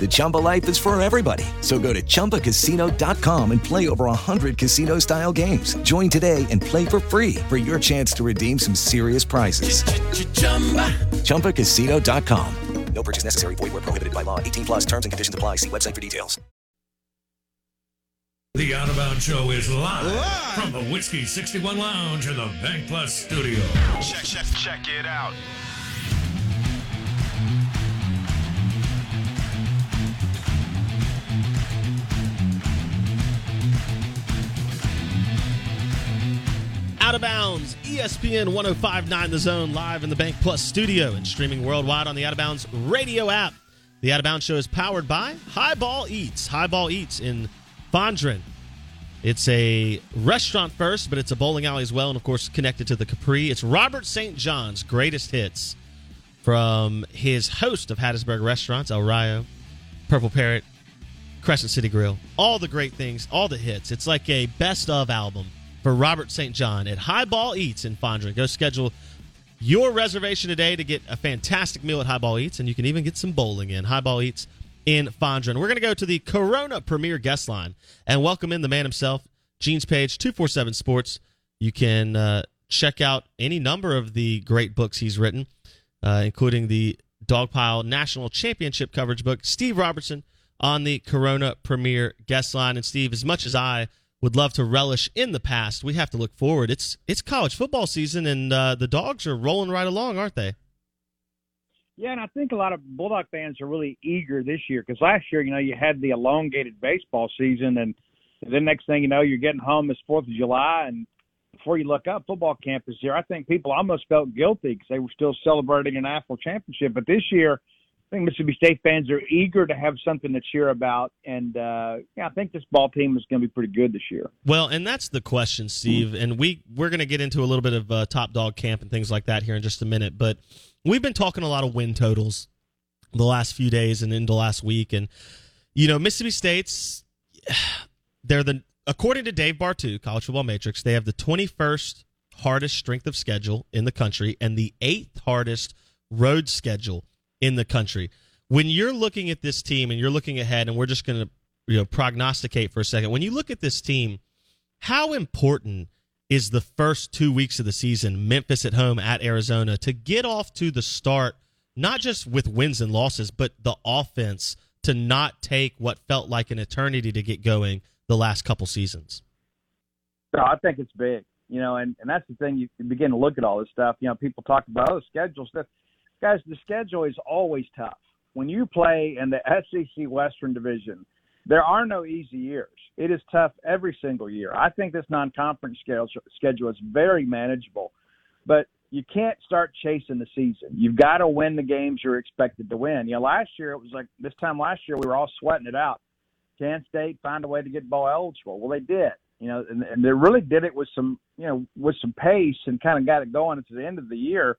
The Chumba life is for everybody. So go to ChumbaCasino.com and play over 100 casino style games. Join today and play for free for your chance to redeem some serious prizes. ChumbaCasino.com. No purchase necessary. Void where prohibited by law. 18 plus terms and conditions apply. See website for details. The Out of Bounds Show is live, live, from the Whiskey 61 Lounge in the Bank Plus studio. Check, check, check it out. Out of Bounds, ESPN 1059 The Zone, live in the Bank Plus studio and streaming worldwide on the Out of Bounds radio app. The Out of Bounds show is powered by Highball Eats. Highball Eats in Fondren. It's a restaurant first, but it's a bowling alley as well, and of course, connected to the Capri. It's Robert St. John's greatest hits from his host of Hattiesburg restaurants, El Rio, Purple Parrot, Crescent City Grill. All the great things, all the hits. It's like a best of album for Robert St. John at Highball Eats in Fondren. Go schedule your reservation today to get a fantastic meal at Highball Eats, and you can even get some bowling in. Highball Eats in Fondren. We're going to go to the Corona Premier Guest Line and welcome in the man himself, Gene's Page, 247 Sports. You can uh, check out any number of the great books he's written, uh, including the Dogpile National Championship coverage book. Steve Robertson on the Corona Premier Guest Line. And Steve, as much as I would love to relish in the past. We have to look forward. It's it's college football season, and uh, the dogs are rolling right along, aren't they? Yeah, and I think a lot of Bulldog fans are really eager this year because last year, you know, you had the elongated baseball season, and then next thing you know, you're getting home it's Fourth of July, and before you look up, football camp is here. I think people almost felt guilty because they were still celebrating a national championship, but this year I think Mississippi State fans are eager to have something to cheer about, and uh, yeah, I think this ball team is going to be pretty good this year. Well, and that's the question, Steve. And we we're going to get into a little bit of uh, top dog camp and things like that here in just a minute. But we've been talking a lot of win totals the last few days and into last week, and you know Mississippi State's they're the according to Dave Bartoo, College Football Matrix, they have the 21st hardest strength of schedule in the country and the eighth hardest road schedule in the country. When you're looking at this team and you're looking ahead, and we're just going to you know prognosticate for a second. When you look at this team, how important is the first two weeks of the season, Memphis at home at Arizona, to get off to the start, not just with wins and losses, but the offense to not take what felt like an eternity to get going the last couple seasons? No, I think it's big. You know, and, and that's the thing. You begin to look at all this stuff. You know, people talk about oh, schedule stuff guys, the schedule is always tough. When you play in the SEC Western Division, there are no easy years. It is tough every single year. I think this non-conference schedule is very manageable, but you can't start chasing the season. You've got to win the games you're expected to win. You know, last year it was like this time last year we were all sweating it out. Can State find a way to get bowl eligible? Well, they did. You know, and, and they really did it with some, you know, with some pace and kind of got it going at the end of the year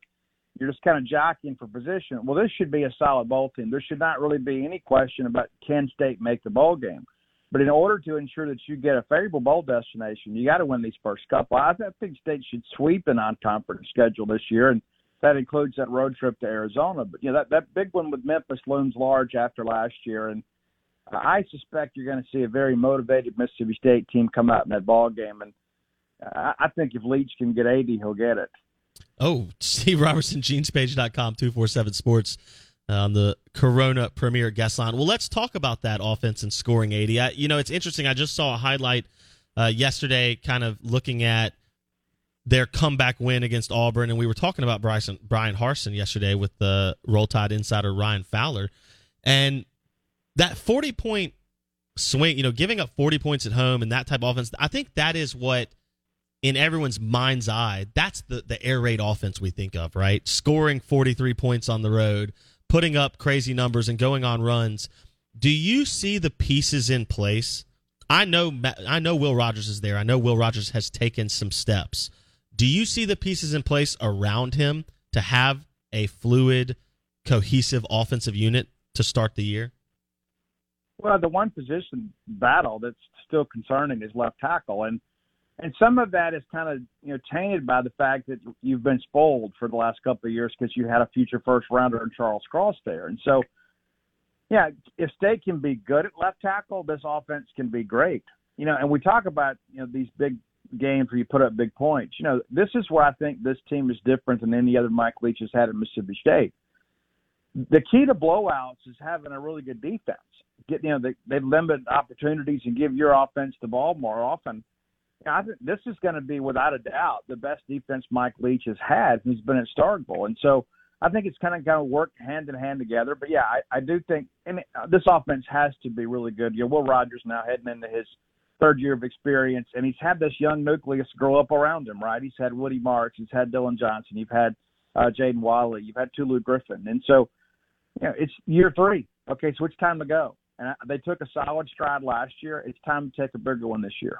you're just kind of jockeying for position. Well, this should be a solid bowl team. There should not really be any question about can State make the bowl game. But in order to ensure that you get a favorable bowl destination, you got to win these first couple. I think State should sweep the non-conference schedule this year, and that includes that road trip to Arizona. But you know that that big one with Memphis looms large after last year, and I suspect you're going to see a very motivated Mississippi State team come out in that ball game. And I think if Leach can get 80, he'll get it. Oh, Steve Robertson, genespage.com, 247 Sports on the Corona Premier guest line. Well, let's talk about that offense and scoring 80. I, you know, it's interesting. I just saw a highlight uh, yesterday, kind of looking at their comeback win against Auburn, and we were talking about Bryson, Bryan Harsin yesterday with the Roll Tide insider Ryan Fowler, and that 40 point swing, you know, giving up 40 points at home and that type of offense, I think that is what in everyone's mind's eye, that's the the air raid offense we think of, right? Scoring 43 points on the road, putting up crazy numbers and going on runs. Do you see the pieces in place? I know I know Will Rogers is there. I know Will Rogers has taken some steps. Do you see the pieces in place around him to have a fluid, cohesive offensive unit to start the year? Well, the one position battle that's still concerning is left tackle, and and some of that is kind of you know tainted by the fact that you've been spoiled for the last couple of years because you had a future first rounder in Charles Cross there, and so yeah, if State can be good at left tackle, this offense can be great. You know, and we talk about you know these big games where you put up big points. You know, this is where I think this team is different than any other Mike Leach has had at Mississippi State. The key to blowouts is having a really good defense get you know they they limit opportunities and give your offense the ball more often. I think this is going to be without a doubt the best defense Mike Leach has had he's been at Starkville, and so I think it's kind of going to work hand in hand together. But yeah, I, I do think and this offense has to be really good. You know, Will Rogers now heading into his third year of experience, and he's had this young nucleus grow up around him. Right? He's had Woody Marks, he's had Dillon Johnson, you've had uh, Jaden Walley, you've had Tulu Griffin, and so you know it's year three. Okay, so it's time to go and they took a solid stride last year. It's time to take a bigger one this year.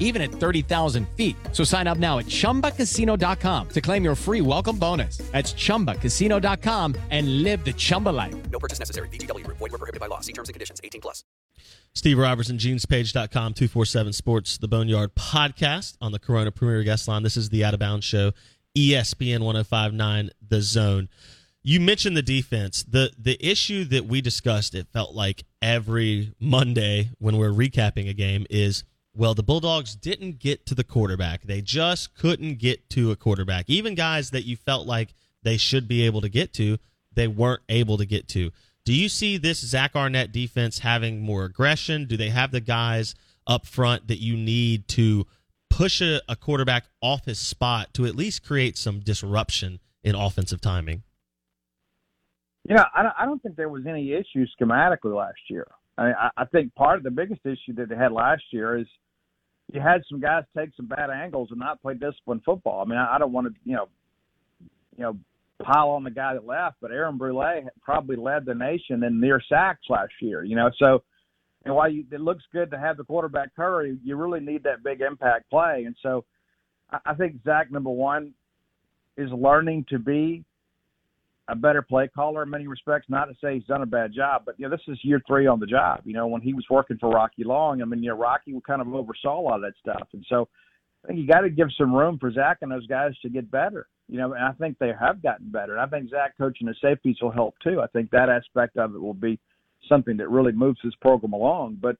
even at 30,000 feet. So sign up now at ChumbaCasino.com to claim your free welcome bonus. That's ChumbaCasino.com and live the Chumba life. No purchase necessary. VGW. Void were prohibited by law. See terms and conditions. 18 plus. Steve Robertson, genespage.com, 247 Sports, the Boneyard podcast on the Corona Premier Guest Line. This is the Out of Bounds Show, ESPN 1059, The Zone. You mentioned the defense. The the issue that we discussed, it felt like every Monday when we're recapping a game, is – well, the Bulldogs didn't get to the quarterback. They just couldn't get to a quarterback. Even guys that you felt like they should be able to get to, they weren't able to get to. Do you see this Zach Arnett defense having more aggression? Do they have the guys up front that you need to push a, a quarterback off his spot to at least create some disruption in offensive timing? Know, I, don't think there was any issue schematically last year. I, I think part of the biggest issue that they had last year is you had some guys take some bad angles and not play disciplined football. I mean, I, I don't want to, you know, you know, pile on the guy that left, but Aaron Brule probably led the nation in near sacks last year. You know, so and while you, it looks good to have the quarterback hurry, you really need that big impact play. And so, I, I think Zach number one, is learning to be a better play caller in many respects. Not to say he's done a bad job, but you know, this is year three on the job. You know, when he was working for Rocky Long, I mean, you know, Rocky kind of oversaw a lot of that stuff, and so I think you got to give some room for Zach and those guys to get better. You know, and I think they have gotten better. And I think Zach coaching the safeties will help too. I think that aspect of it will be something that really moves this program along. But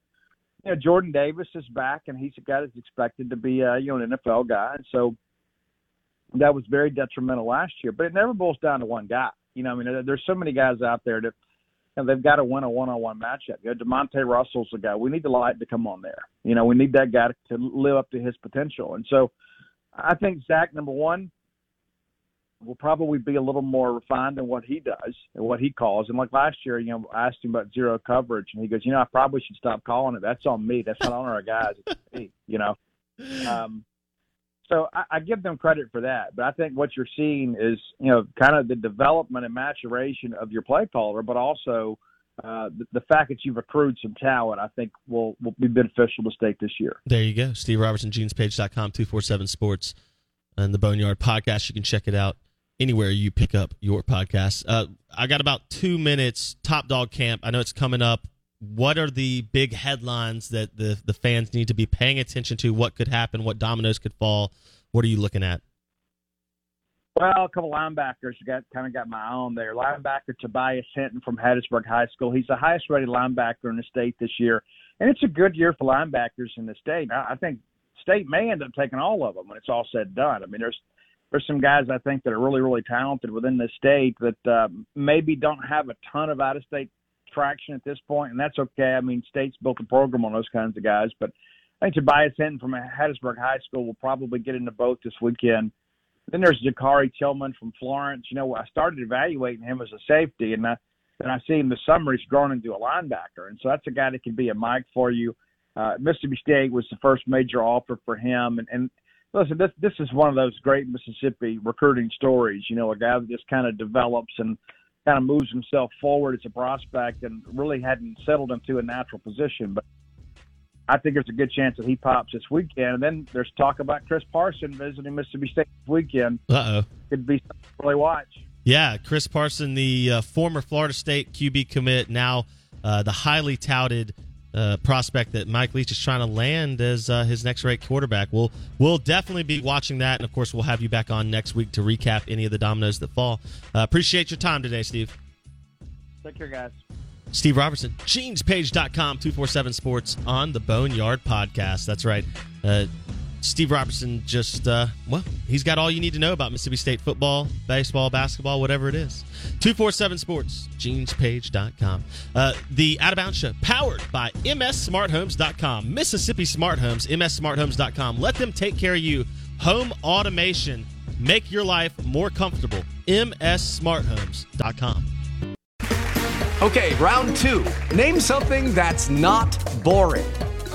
you know, Jordan Davis is back, and he's a guy that's expected to be, uh, you know, an NFL guy. And so that was very detrimental last year. But it never boils down to one guy. You know, I mean, there's so many guys out there that you know, they've got to win a one-on-one matchup. You know, Demonte Russell's the guy. We need the light to come on there. You know, we need that guy to, live up to his potential. And so, I think Zach, number one, will probably be a little more refined in what he does and what he calls. And like last year, you know, I asked him about zero coverage, and he goes, "You know, I probably should stop calling it. That's on me. That's not on our guys. It's me." You know. Um, so I, I give them credit for that. But I think what you're seeing is, you know, kind of the development and maturation of your play caller, but also uh, the, the fact that you've accrued some talent, I think will will be beneficial to state this year. There you go. Steve Robertson, genespage.com, 247 Sports, and the Boneyard Podcast. You can check it out anywhere you pick up your podcast. Uh, I got about two minutes. Top Dog Camp. I know it's coming up. What are the big headlines that the the fans need to be paying attention to? What could happen? What dominoes could fall? What are you looking at? Well, a couple linebackers got kind of got my on there. Linebacker Tobias Hinton from Hattiesburg High School. He's the highest rated linebacker in the state this year, and it's a good year for linebackers in the state. I, I think state may end up taking all of them when it's all said and done. I mean, there's there's some guys I think that are really really talented within the state that uh, maybe don't have a ton of out of state traction at this point, and that's okay. I mean, state's built a program on those kinds of guys, but I think Tobias Hinton from Hattiesburg High School will probably get into both this weekend. Then there's Jakari Tillman from Florence. You know, I started evaluating him as a safety, and I, and I see him this summer. He's grown into a linebacker, and so that's a guy that can be a mic for you. Uh, Mississippi State was the first major offer for him, and, and listen, this this is one of those great Mississippi recruiting stories. You know, a guy that just kind of develops and kind of moves himself forward as a prospect, and really hadn't settled into a natural position, but I think there's a good chance that he pops this weekend. And then there's talk about Chris Parson visiting Mississippi State this weekend. Uh oh. Could be something to really watch. Yeah, Chris Parson, the uh, former Florida State QB commit, now uh, the highly touted uh, prospect that Mike Leach is trying to land as uh, his next rate quarterback. We'll we'll definitely be watching that, and of course, we'll have you back on next week to recap any of the dominoes that fall. Uh, appreciate your time today, Steve. Take care, guys. Steve Robertson, genespage.com, 247 Sports on the Boneyard Podcast. That's right. Steve Robertson just, uh, well, he's got all you need to know about Mississippi State football, baseball, basketball, whatever it is. 247 Sports, genespage.com. Uh, the Out of Bounds Show, powered by MSSmartHomes.com. Mississippi Smart Homes, MSSmartHomes.com. Let them take care of you. Home automation. Make your life more comfortable. MSSmartHomes.com. Okay, round two. Name something that's not boring.